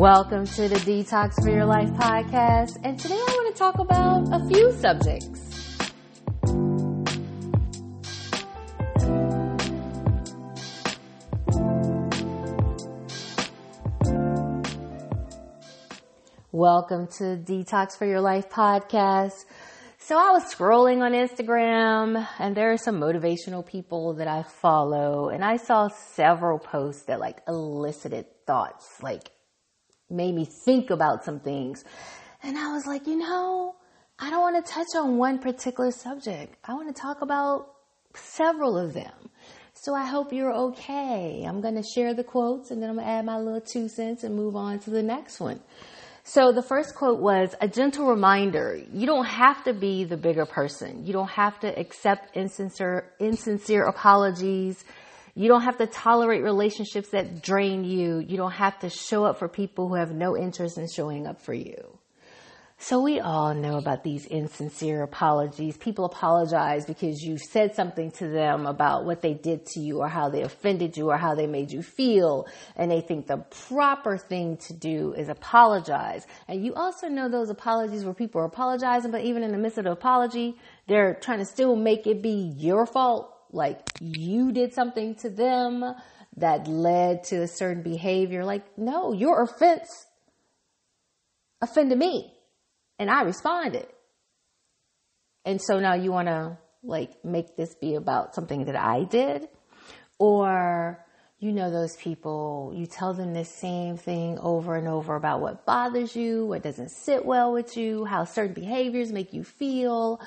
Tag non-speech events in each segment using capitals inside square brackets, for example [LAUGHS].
Welcome to the Detox for Your Life podcast. And today I want to talk about a few subjects. Welcome to Detox for Your Life podcast. So I was scrolling on Instagram and there are some motivational people that I follow and I saw several posts that like elicited thoughts, like made me think about some things. And I was like, you know, I don't want to touch on one particular subject. I want to talk about several of them. So I hope you're okay. I'm going to share the quotes and then I'm going to add my little two cents and move on to the next one. So the first quote was a gentle reminder. You don't have to be the bigger person. You don't have to accept insincere, insincere apologies. You don't have to tolerate relationships that drain you. You don't have to show up for people who have no interest in showing up for you. So we all know about these insincere apologies. People apologize because you said something to them about what they did to you or how they offended you or how they made you feel. And they think the proper thing to do is apologize. And you also know those apologies where people are apologizing, but even in the midst of the apology, they're trying to still make it be your fault. Like you did something to them that led to a certain behavior. Like, no, your offense offended me and I responded. And so now you want to like make this be about something that I did or you know those people, you tell them the same thing over and over about what bothers you, what doesn't sit well with you, how certain behaviors make you feel,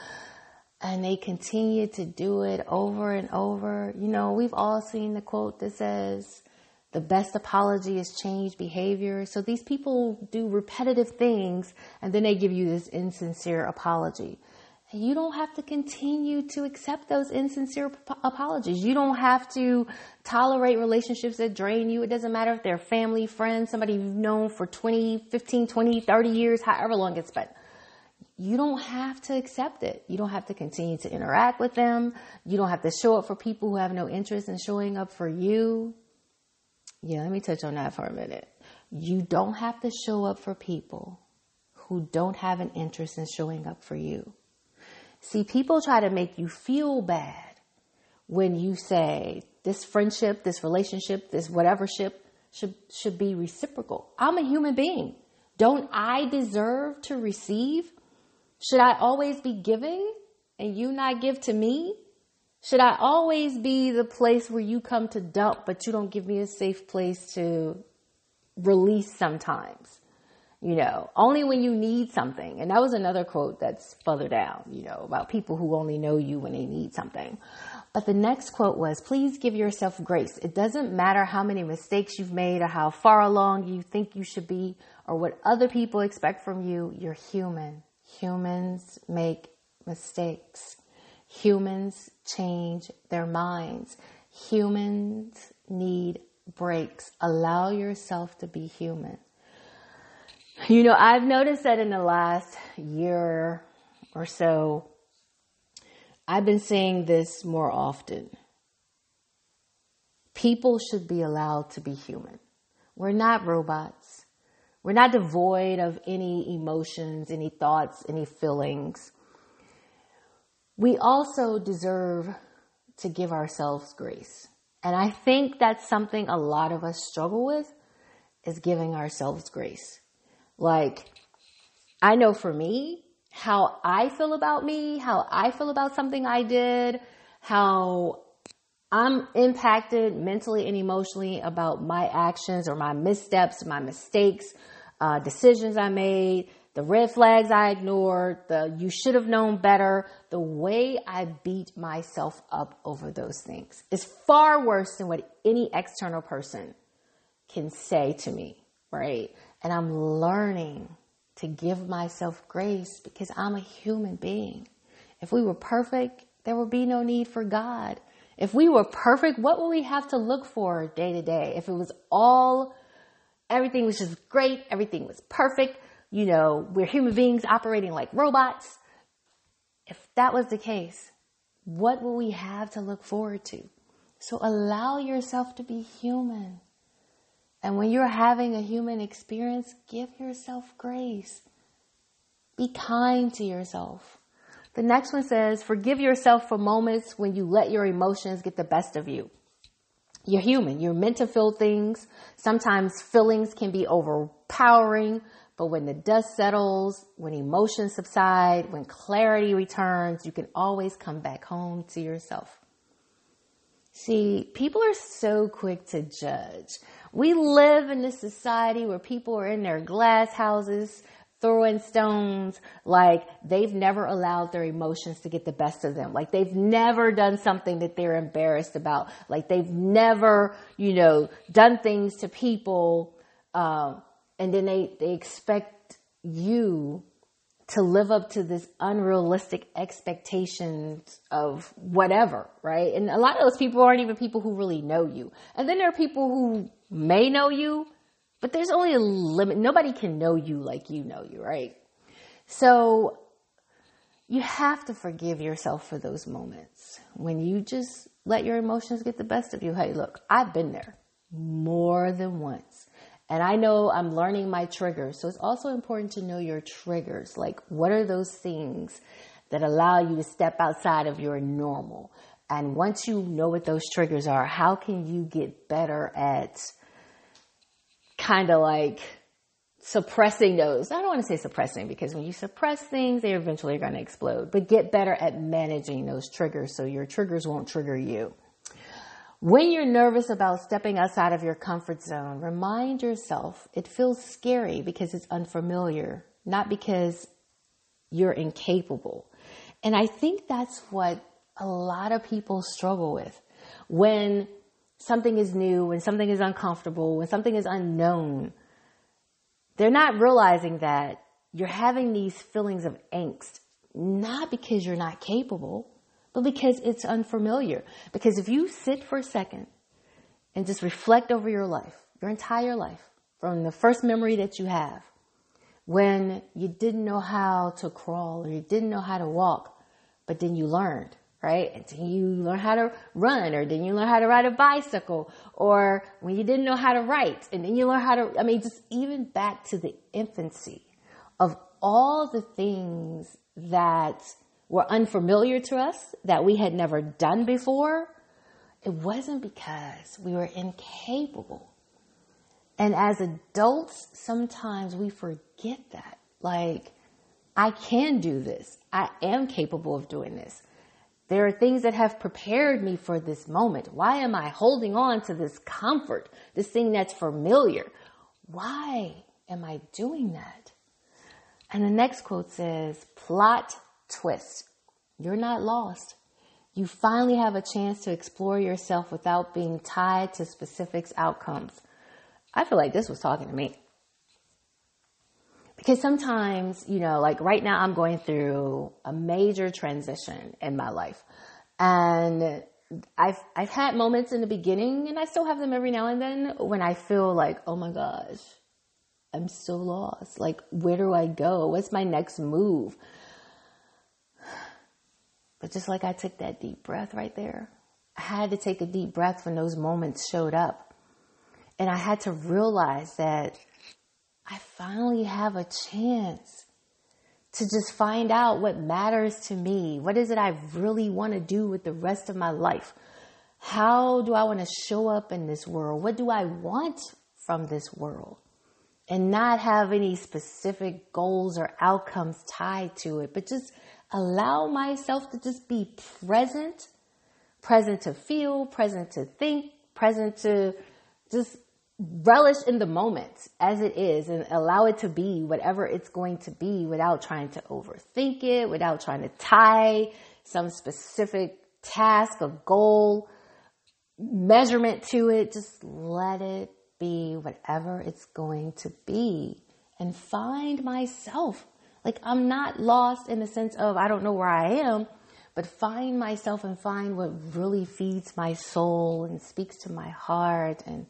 and they continue to do it over and over. You know, we've all seen the quote that says, the best apology is changed behavior. So these people do repetitive things and then they give you this insincere apology. You don't have to continue to accept those insincere p- apologies. You don't have to tolerate relationships that drain you. It doesn't matter if they're family, friends, somebody you've known for 20, 15, 20, 30 years, however long it's been. You don't have to accept it. You don't have to continue to interact with them. You don't have to show up for people who have no interest in showing up for you. Yeah, let me touch on that for a minute. You don't have to show up for people who don't have an interest in showing up for you. See, people try to make you feel bad when you say this friendship, this relationship, this whatever ship should, should be reciprocal. I'm a human being. Don't I deserve to receive? Should I always be giving and you not give to me? Should I always be the place where you come to dump, but you don't give me a safe place to release sometimes? You know, only when you need something. And that was another quote that's further down, you know, about people who only know you when they need something. But the next quote was, please give yourself grace. It doesn't matter how many mistakes you've made or how far along you think you should be or what other people expect from you. You're human. Humans make mistakes. Humans change their minds. Humans need breaks. Allow yourself to be human. You know, I've noticed that in the last year or so, I've been saying this more often. People should be allowed to be human. We're not robots. We're not devoid of any emotions, any thoughts, any feelings we also deserve to give ourselves grace. And I think that's something a lot of us struggle with is giving ourselves grace. Like, I know for me, how I feel about me, how I feel about something I did, how I'm impacted mentally and emotionally about my actions or my missteps, my mistakes, uh, decisions I made, the red flags I ignored, the you should have known better, the way I beat myself up over those things is far worse than what any external person can say to me, right? And I'm learning to give myself grace because I'm a human being. If we were perfect, there would be no need for God. If we were perfect, what would we have to look for day to day? If it was all, everything was just great, everything was perfect, you know, we're human beings operating like robots. If that was the case, what will we have to look forward to? So allow yourself to be human. And when you're having a human experience, give yourself grace. Be kind to yourself. The next one says, forgive yourself for moments when you let your emotions get the best of you. You're human. You're meant to feel things. Sometimes feelings can be overpowering, but when the dust settles, when emotions subside, when clarity returns, you can always come back home to yourself. See, people are so quick to judge. We live in this society where people are in their glass houses, throwing stones like they've never allowed their emotions to get the best of them. Like they've never done something that they're embarrassed about. Like they've never, you know, done things to people, um, and then they, they expect you to live up to this unrealistic expectations of whatever, right? And a lot of those people aren't even people who really know you. And then there are people who may know you, but there's only a limit. Nobody can know you like you know you, right? So you have to forgive yourself for those moments when you just let your emotions get the best of you. Hey, look, I've been there more than once. And I know I'm learning my triggers. So it's also important to know your triggers. Like, what are those things that allow you to step outside of your normal? And once you know what those triggers are, how can you get better at kind of like suppressing those. I don't want to say suppressing because when you suppress things, they eventually are going to explode, but get better at managing those triggers so your triggers won't trigger you. When you're nervous about stepping outside of your comfort zone, remind yourself it feels scary because it's unfamiliar, not because you're incapable. And I think that's what a lot of people struggle with. When something is new, when something is uncomfortable, when something is unknown, they're not realizing that you're having these feelings of angst, not because you're not capable, but because it's unfamiliar. Because if you sit for a second and just reflect over your life, your entire life, from the first memory that you have, when you didn't know how to crawl or you didn't know how to walk, but then you learned right? Until you learn how to run or then you learn how to ride a bicycle or when you didn't know how to write and then you learn how to, I mean, just even back to the infancy of all the things that were unfamiliar to us that we had never done before. It wasn't because we were incapable. And as adults, sometimes we forget that. Like, I can do this. I am capable of doing this. There are things that have prepared me for this moment. Why am I holding on to this comfort, this thing that's familiar? Why am I doing that? And the next quote says, plot twist. You're not lost. You finally have a chance to explore yourself without being tied to specific outcomes. I feel like this was talking to me because sometimes, you know, like right now I'm going through a major transition in my life. And I've, I've had moments in the beginning and I still have them every now and then when I feel like, oh my gosh, I'm so lost. Like, where do I go? What's my next move? But just like I took that deep breath right there, I had to take a deep breath when those moments showed up. And I had to realize that I finally have a chance to just find out what matters to me. What is it I really want to do with the rest of my life? How do I want to show up in this world? What do I want from this world? And not have any specific goals or outcomes tied to it, but just allow myself to just be present, present to feel, present to think, present to just relish in the moment as it is and allow it to be whatever it's going to be without trying to overthink it, without trying to tie some specific task or goal measurement to it. Just let it be whatever it's going to be and find myself. Like I'm not lost in the sense of I don't know where I am, but find myself and find what really feeds my soul and speaks to my heart and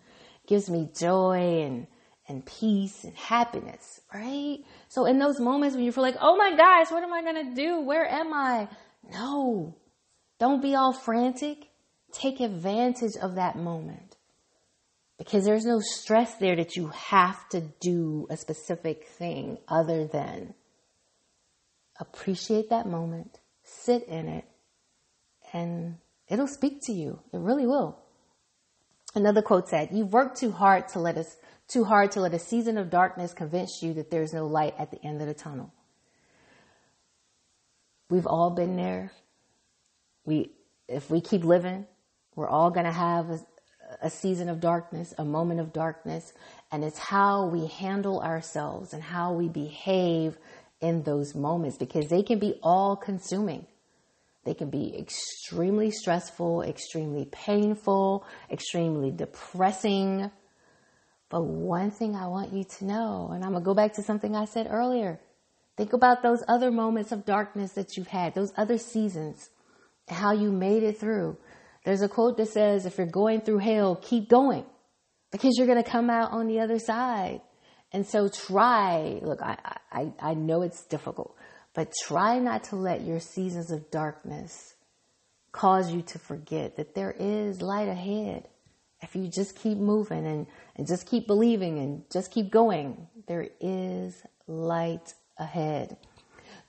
gives me joy and and peace and happiness, right? So in those moments when you feel like, oh my gosh, what am I gonna do? Where am I? No. Don't be all frantic. Take advantage of that moment. Because there's no stress there that you have to do a specific thing other than appreciate that moment, sit in it, and it'll speak to you. It really will. Another quote said, You've worked too hard to let us too hard to let a season of darkness convince you that there's no light at the end of the tunnel. We've all been there. We if we keep living, we're all going to have a, a season of darkness, a moment of darkness, and it's how we handle ourselves and how we behave in those moments because they can be all consuming. They can be extremely stressful, extremely painful, extremely depressing. But one thing I want you to know, and I'm going to go back to something I said earlier. Think about those other moments of darkness that you've had, those other seasons, how you made it through. There's a quote that says, if you're going through hell, keep going because you're going to come out on the other side. And so try, look, I, I, I know it's difficult, but try not to let your seasons of darkness cause you to forget that there is light ahead. If you just keep moving and, and just keep believing and just keep going, there is light ahead.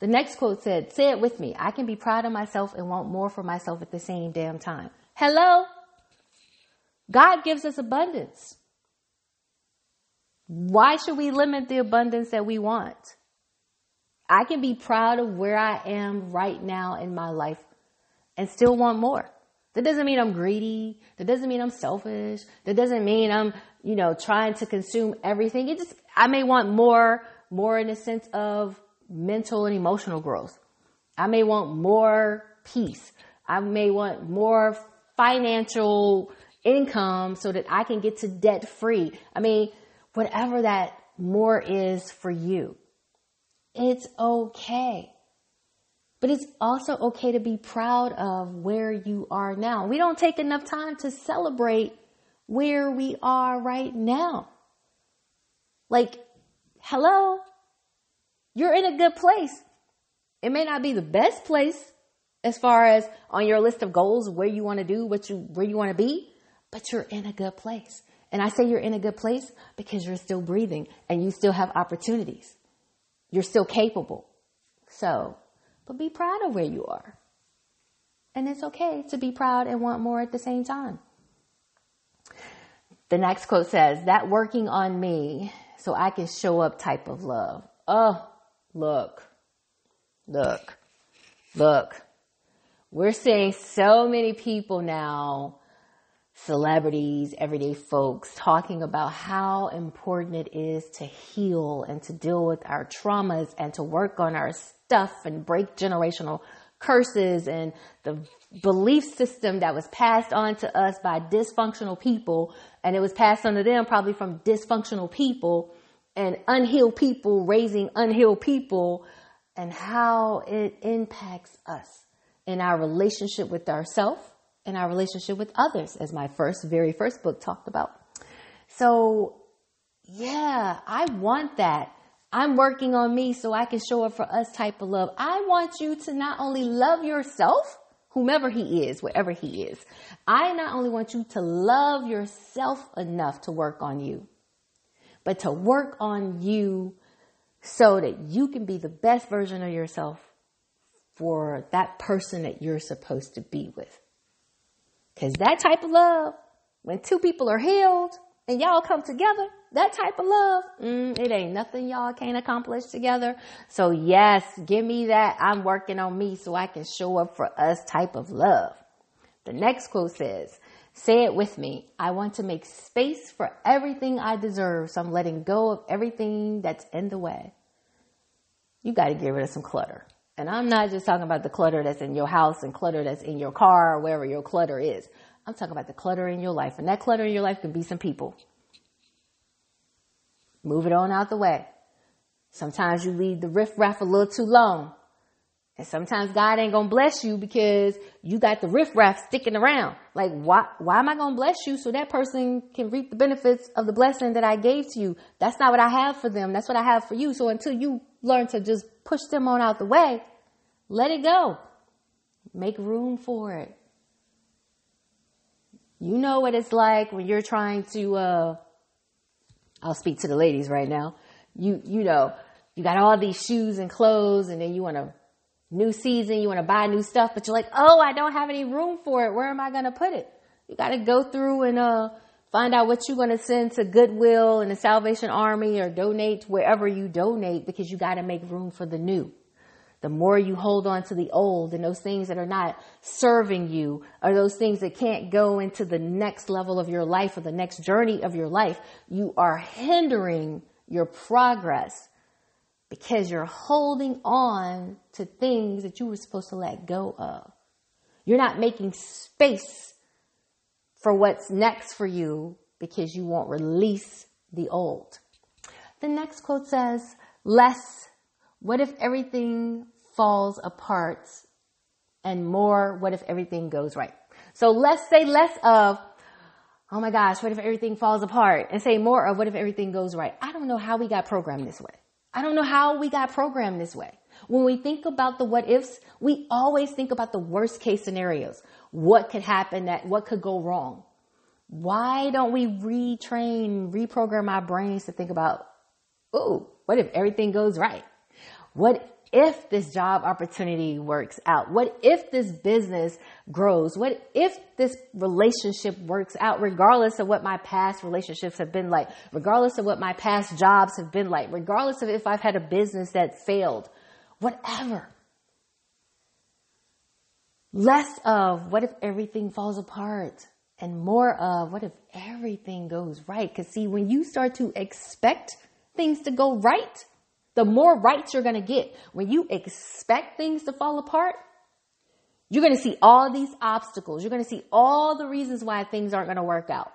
The next quote said, say it with me. I can be proud of myself and want more for myself at the same damn time. Hello? God gives us abundance. Why should we limit the abundance that we want? I can be proud of where I am right now in my life and still want more. That doesn't mean I'm greedy. That doesn't mean I'm selfish. That doesn't mean I'm, you know, trying to consume everything. It just, I may want more, more in the sense of mental and emotional growth. I may want more peace. I may want more financial income so that I can get to debt free. I mean, whatever that more is for you. It's okay. But it's also okay to be proud of where you are now. We don't take enough time to celebrate where we are right now. Like, hello, you're in a good place. It may not be the best place as far as on your list of goals, where you want to do, what you, where you want to be, but you're in a good place. And I say you're in a good place because you're still breathing and you still have opportunities. You're still capable. So, but be proud of where you are. And it's okay to be proud and want more at the same time. The next quote says, that working on me so I can show up type of love. Oh, look, look, look. We're seeing so many people now celebrities, everyday folks talking about how important it is to heal and to deal with our traumas and to work on our stuff and break generational curses and the belief system that was passed on to us by dysfunctional people. And it was passed on to them probably from dysfunctional people and unhealed people raising unhealed people and how it impacts us in our relationship with ourselves in our relationship with others, as my first, very first book talked about. So, yeah, I want that. I'm working on me so I can show up for us type of love. I want you to not only love yourself, whomever he is, wherever he is. I not only want you to love yourself enough to work on you, but to work on you so that you can be the best version of yourself for that person that you're supposed to be with. Cause that type of love, when two people are healed and y'all come together, that type of love, mm, it ain't nothing y'all can't accomplish together. So yes, give me that. I'm working on me so I can show up for us type of love. The next quote says, say it with me. I want to make space for everything I deserve. So I'm letting go of everything that's in the way. You got to get rid of some clutter. And I'm not just talking about the clutter that's in your house and clutter that's in your car or wherever your clutter is. I'm talking about the clutter in your life. And that clutter in your life can be some people. Move it on out the way. Sometimes you leave the riffraff a little too long. And sometimes God ain't gonna bless you because you got the riffraff sticking around. Like, why, why am I gonna bless you so that person can reap the benefits of the blessing that I gave to you? That's not what I have for them. That's what I have for you. So until you learn to just push them on out the way, let it go. Make room for it. You know what it's like when you're trying to, uh, I'll speak to the ladies right now. You, you know, you got all these shoes and clothes and then you want a new season, you want to buy new stuff, but you're like, oh, I don't have any room for it. Where am I going to put it? You got to go through and, uh, find out what you're going to send to Goodwill and the Salvation Army or donate wherever you donate because you got to make room for the new. The more you hold on to the old and those things that are not serving you or those things that can't go into the next level of your life or the next journey of your life, you are hindering your progress because you're holding on to things that you were supposed to let go of. You're not making space for what's next for you because you won't release the old. The next quote says, less, what if everything falls apart and more, what if everything goes right? So let's say less of, oh my gosh, what if everything falls apart? And say more of, what if everything goes right? I don't know how we got programmed this way. I don't know how we got programmed this way. When we think about the what ifs, we always think about the worst case scenarios. What could happen that, what could go wrong? Why don't we retrain, reprogram our brains to think about, oh, what if everything goes right? What if this job opportunity works out? What if this business grows? What if this relationship works out, regardless of what my past relationships have been like, regardless of what my past jobs have been like, regardless of if I've had a business that failed, whatever. Less of what if everything falls apart and more of what if everything goes right? Cause see, when you start to expect things to go right, the more rights you're going to get. When you expect things to fall apart, you're going to see all these obstacles. You're going to see all the reasons why things aren't going to work out.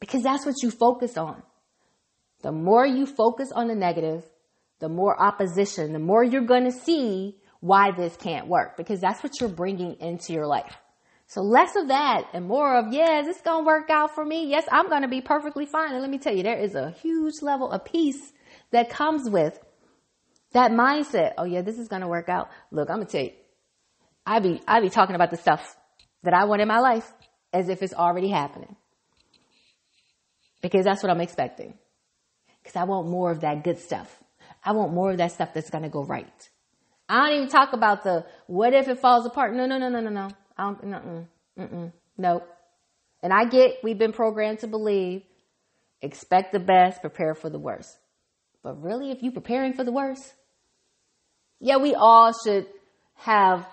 Because that's what you focus on. The more you focus on the negative, the more opposition, the more you're going to see why this can't work because that's what you're bringing into your life. So less of that and more of, yes, it's going to work out for me. Yes, I'm going to be perfectly fine. And let me tell you, there is a huge level of peace that comes with that mindset. Oh yeah, this is going to work out. Look, I'm going to tell you, I be, I be talking about the stuff that I want in my life as if it's already happening. Because that's what I'm expecting. Because I want more of that good stuff. I want more of that stuff that's going to go right. I don't even talk about the what if it falls apart. No, no, no, no, no, no. I don't, mm-mm, mm-mm, nope. And I get we've been programmed to believe expect the best, prepare for the worst. But really, if you're preparing for the worst, yeah, we all should have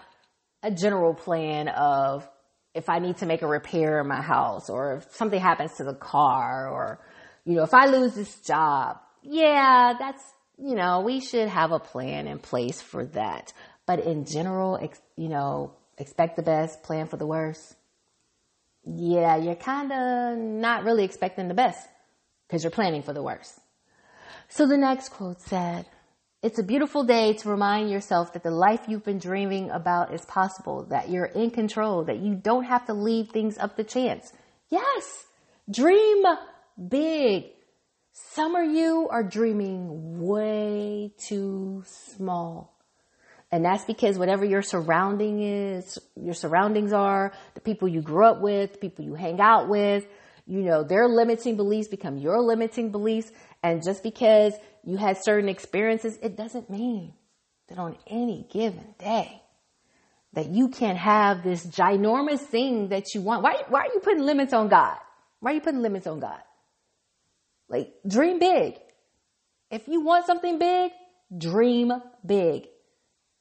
a general plan of if I need to make a repair in my house or if something happens to the car or, you know, if I lose this job. Yeah, that's, you know, we should have a plan in place for that. But in general, ex- you know, expect the best, plan for the worst. Yeah, you're kind of not really expecting the best because you're planning for the worst. So the next quote said, it's a beautiful day to remind yourself that the life you've been dreaming about is possible, that you're in control, that you don't have to leave things up to chance. Yes, dream big. Some of you are dreaming way too small. And that's because whatever your surrounding is, your surroundings are, the people you grew up with, the people you hang out with, you know, their limiting beliefs become your limiting beliefs. And just because you had certain experiences, it doesn't mean that on any given day that you can't have this ginormous thing that you want. Why, why are you putting limits on God? Why are you putting limits on God? Like, dream big. If you want something big, dream big.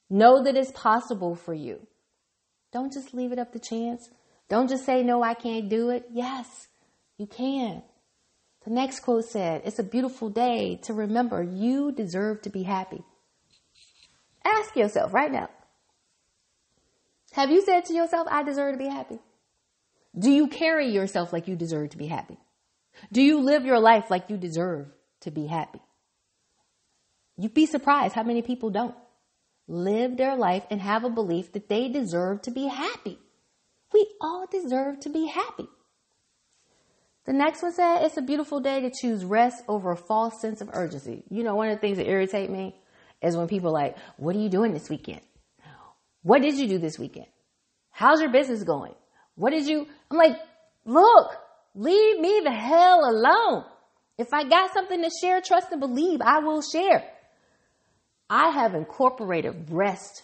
Know that it's possible for you. Don't just leave it up to chance. Don't just say, no, I can't do it. Yes, you can. The next quote said, It's a beautiful day to remember you deserve to be happy. Ask yourself right now. Have you said to yourself, I deserve to be happy? Do you carry yourself like you deserve to be happy? Do you live your life like you deserve to be happy? You'd be surprised how many people don't live their life and have a belief that they deserve to be happy. We all deserve to be happy. The next one said, it's a beautiful day to choose rest over a false sense of urgency. You know, one of the things that irritate me is when people like, what are you doing this weekend? What did you do this weekend? How's your business going? What did you, I'm like, Look, leave me the hell alone. If I got something to share, trust and believe, I will share. I have incorporated rest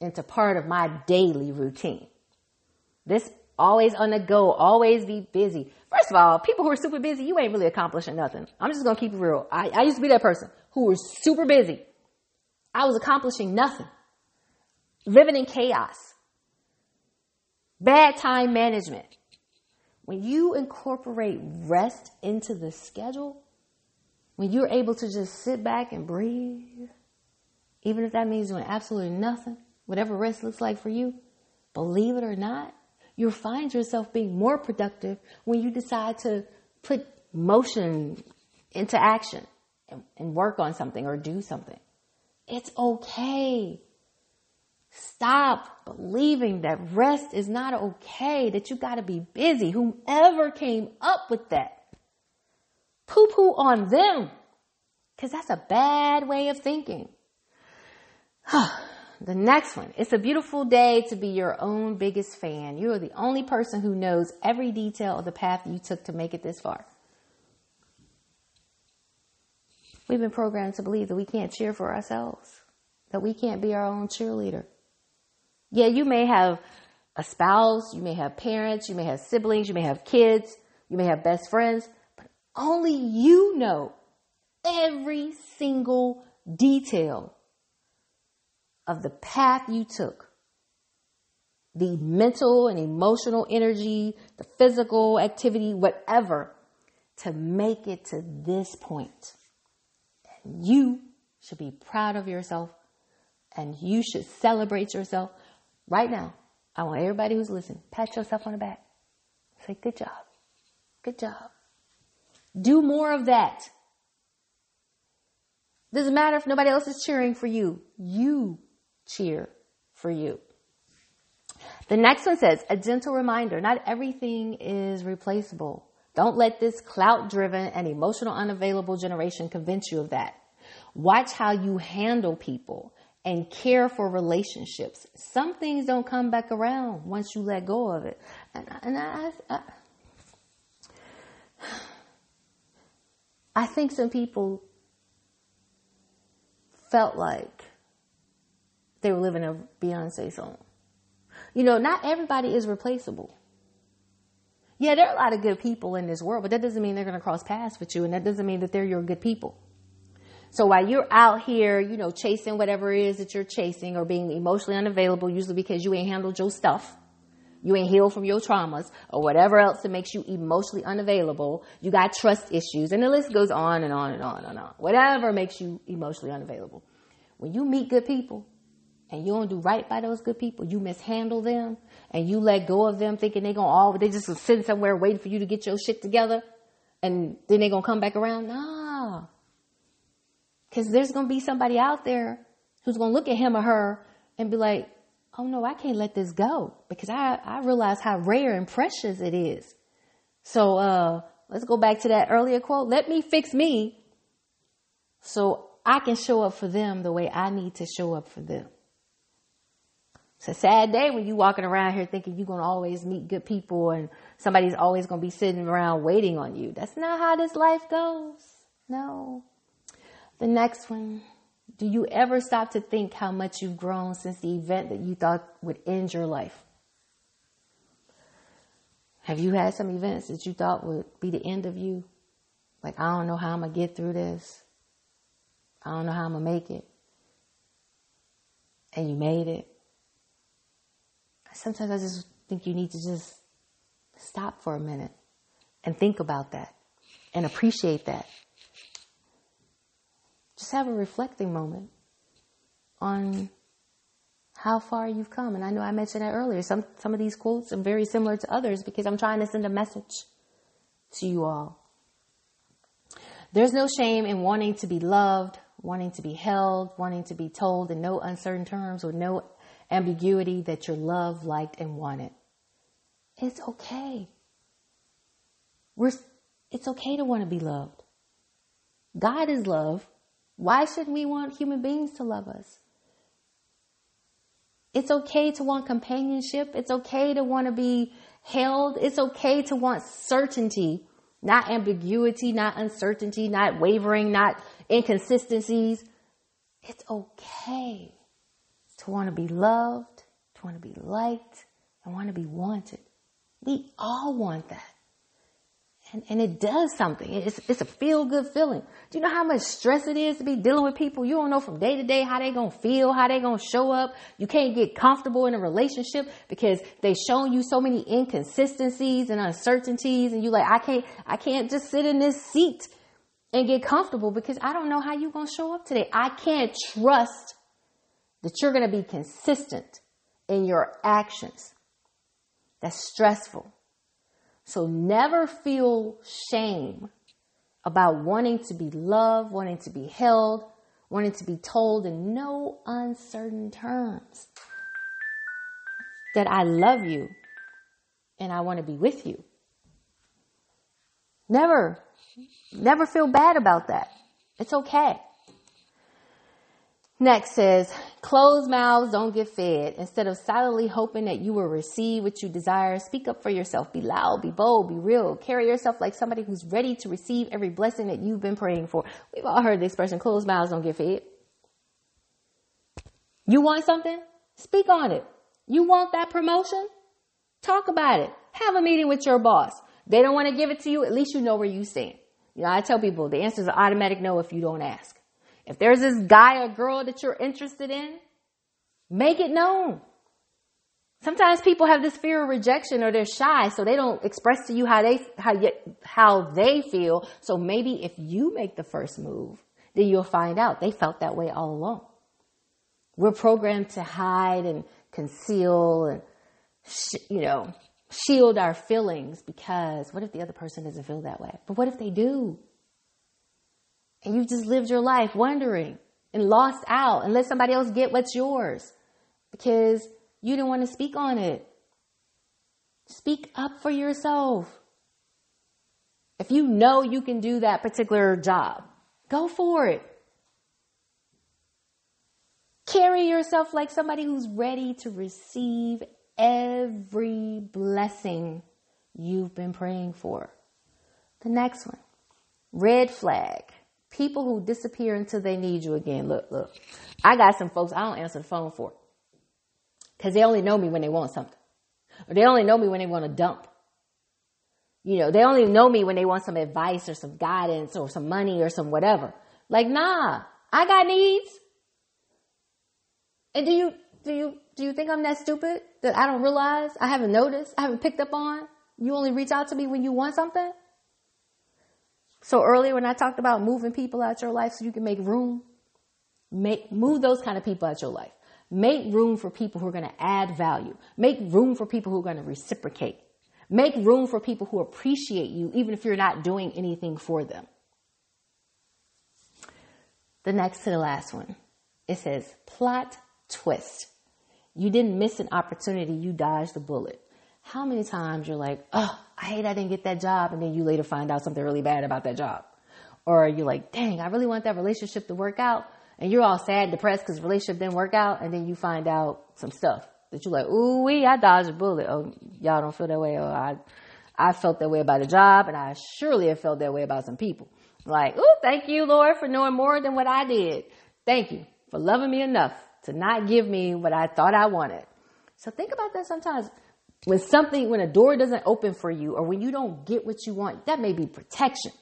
into part of my daily routine. This always on the go, always be busy. First of all, people who are super busy, you ain't really accomplishing nothing. I'm just gonna keep it real. I, I used to be that person who was super busy. I was accomplishing nothing. Living in chaos. Bad time management. When you incorporate rest into the schedule, when you're able to just sit back and breathe, even if that means doing absolutely nothing, whatever rest looks like for you, believe it or not, you'll find yourself being more productive when you decide to put motion into action and, and work on something or do something. It's okay. Stop believing that rest is not okay, that you gotta be busy. Whomever came up with that, poo poo on them. Cause that's a bad way of thinking. [SIGHS] the next one. It's a beautiful day to be your own biggest fan. You are the only person who knows every detail of the path you took to make it this far. We've been programmed to believe that we can't cheer for ourselves, that we can't be our own cheerleader. Yeah, you may have a spouse, you may have parents, you may have siblings, you may have kids, you may have best friends, but only you know every single detail of the path you took. The mental and emotional energy, the physical activity, whatever, to make it to this point. And you should be proud of yourself and you should celebrate yourself right now. I want everybody who's listening, pat yourself on the back. Say, good job. Good job. Do more of that. Doesn't matter if nobody else is cheering for you. You cheer for you. The next one says, a gentle reminder, not everything is replaceable. Don't let this clout driven and emotional unavailable generation convince you of that. Watch how you handle people and care for relationships. Some things don't come back around once you let go of it. And, and I, I, I think some people felt like they were living a Beyonce song. You know, not everybody is replaceable. Yeah, there are a lot of good people in this world, but that doesn't mean they're going to cross paths with you, and that doesn't mean that they're your good people. So while you're out here, you know, chasing whatever it is that you're chasing or being emotionally unavailable, usually because you ain't handled your stuff, you ain't healed from your traumas or whatever else that makes you emotionally unavailable, you got trust issues, and the list goes on and on and on and on. Whatever makes you emotionally unavailable. When you meet good people, and you don't do right by those good people, you mishandle them and you let go of them thinking they gonna all they just sitting somewhere waiting for you to get your shit together and then they gonna come back around. Nah. Cause there's gonna be somebody out there who's gonna look at him or her and be like, oh no, I can't let this go because I, I realize how rare and precious it is. So, uh, let's go back to that earlier quote. Let me fix me so I can show up for them the way I need to show up for them. It's a sad day when you're walking around here thinking you're going to always meet good people and somebody's always going to be sitting around waiting on you. That's not how this life goes. No. The next one. Do you ever stop to think how much you've grown since the event that you thought would end your life? Have you had some events that you thought would be the end of you? Like, I don't know how I'm going to get through this. I don't know how I'm going to make it. And you made it sometimes I just think you need to just stop for a minute and think about that and appreciate that. Just have a reflecting moment on how far you've come. And I know I mentioned that earlier. Some, some of these quotes are very similar to others because I'm trying to send a message to you all. There's no shame in wanting to be loved, wanting to be held, wanting to be told in no uncertain terms or no ambiguity that you're loved, liked, and wanted. It's okay. We're, it's okay to want to be loved. God is love. Why shouldn't we want human beings to love us? It's okay to want companionship. It's okay to want to be held. It's okay to want certainty, not ambiguity, not uncertainty, not wavering, not inconsistencies. It's okay to want to be loved, to want to be liked, and want to be wanted. We all want that. And, and it does something. It's, it's a feel good feeling. Do you know how much stress it is to be dealing with people? You don't know from day to day how they're gonna feel, how they're gonna show up. You can't get comfortable in a relationship because they've shown you so many inconsistencies and uncertainties and you like, I can't, I can't just sit in this seat and get comfortable because I don't know how you're gonna show up today. I can't trust that you're gonna be consistent in your actions. That's stressful. So never feel shame about wanting to be loved, wanting to be held, wanting to be told in no uncertain terms that I love you and I want to be with you. Never, never feel bad about that. It's okay. Next says, closed mouths don't get fed. Instead of silently hoping that you will receive what you desire, speak up for yourself. Be loud, be bold, be real. Carry yourself like somebody who's ready to receive every blessing that you've been praying for. We've all heard the expression, closed mouths don't get fed. You want something? Speak on it. You want that promotion? Talk about it. Have a meeting with your boss. They don't want to give it to you. At least you know where you stand. You know, I tell people the answer is an automatic no if you don't ask. If there's this guy or girl that you're interested in, make it known. Sometimes people have this fear of rejection or they're shy, so they don't express to you how they how you, how they feel. So maybe if you make the first move, then you'll find out they felt that way all along. We're programmed to hide and conceal and you know shield our feelings because what if the other person doesn't feel that way? But what if they do? And you've just lived your life wondering and lost out and let somebody else get what's yours because you didn't want to speak on it. Speak up for yourself. If you know you can do that particular job, go for it. Carry yourself like somebody who's ready to receive every blessing you've been praying for. The next one, red flag. People who disappear until they need you again. Look, look. I got some folks I don't answer the phone for. Cause they only know me when they want something. Or they only know me when they want to dump. You know, they only know me when they want some advice or some guidance or some money or some whatever. Like, nah, I got needs. And do you, do you, do you think I'm that stupid that I don't realize? I haven't noticed? I haven't picked up on? You only reach out to me when you want something? So earlier when I talked about moving people out your life so you can make room, make, move those kind of people out your life. Make room for people who are going to add value. Make room for people who are going to reciprocate. Make room for people who appreciate you even if you're not doing anything for them. The next to the last one. It says plot twist. You didn't miss an opportunity. You dodged the bullet. How many times you're like, oh, I hate I didn't get that job. And then you later find out something really bad about that job. Or you're like, dang, I really want that relationship to work out. And you're all sad, depressed because the relationship didn't work out. And then you find out some stuff that you're like, ooh, wee, I dodged a bullet. Oh, y'all don't feel that way. Oh, I, I felt that way about a job and I surely have felt that way about some people. Like, ooh, thank you, Lord, for knowing more than what I did. Thank you for loving me enough to not give me what I thought I wanted. So think about that sometimes when something, when a door doesn't open for you or when you don't get what you want, that may be protection.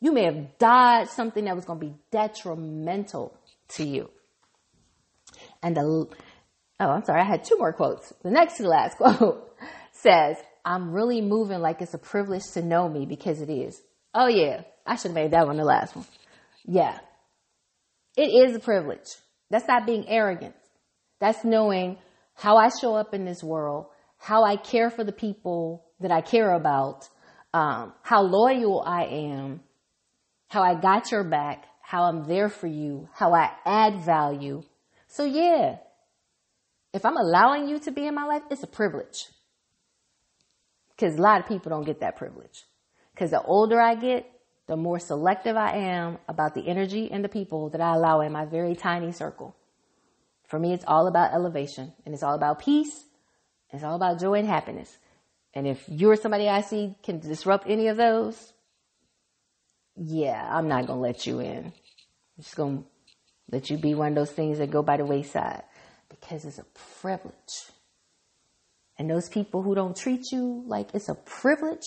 You may have dodged something that was going to be detrimental to you. And the, oh, I'm sorry, I had two more quotes. The next to the last [LAUGHS] quote says, I'm really moving like it's a privilege to know me because it is. Oh yeah, I should have made that one the last one. Yeah. It is a privilege. That's not being arrogant. That's knowing how I show up in this world how I care for the people that I care about, um, how loyal I am, how I got your back, how I'm there for you, how I add value. So yeah, if I'm allowing you to be in my life, it's a privilege. Because a lot of people don't get that privilege. Because the older I get, the more selective I am about the energy and the people that I allow in my very tiny circle. For me, it's all about elevation and it's all about peace it's all about joy and happiness. And if you're somebody I see can disrupt any of those, yeah, I'm not going to let you in. I'm just going to let you be one of those things that go by the wayside because it's a privilege. And those people who don't treat you like it's a privilege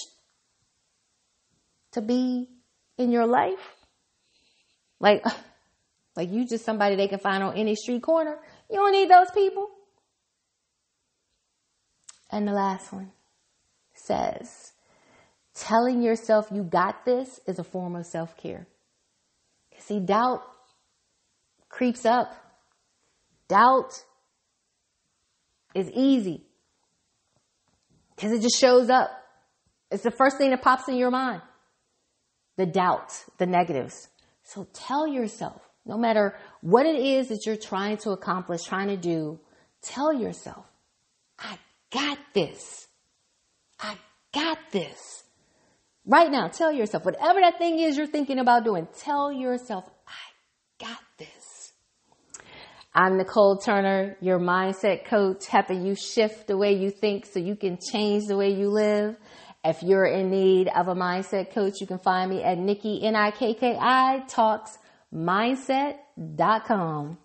to be in your life, like, [LAUGHS] like you just somebody they can find on any street corner. You don't need those people. And the last one says, telling yourself you got this is a form of self care. See, doubt creeps up. Doubt is easy because it just shows up. It's the first thing that pops in your mind. The doubt, the negatives. So tell yourself, no matter what it is that you're trying to accomplish, trying to do, tell yourself, I got this. I got this. Right now, tell yourself, whatever that thing is you're thinking about doing, tell yourself, I got this. I'm Nicole Turner, your mindset coach, helping you shift the way you think so you can change the way you live. If you're in need of a mindset coach, you can find me at Nikki, N-I-K-K-I, talks mindset.com.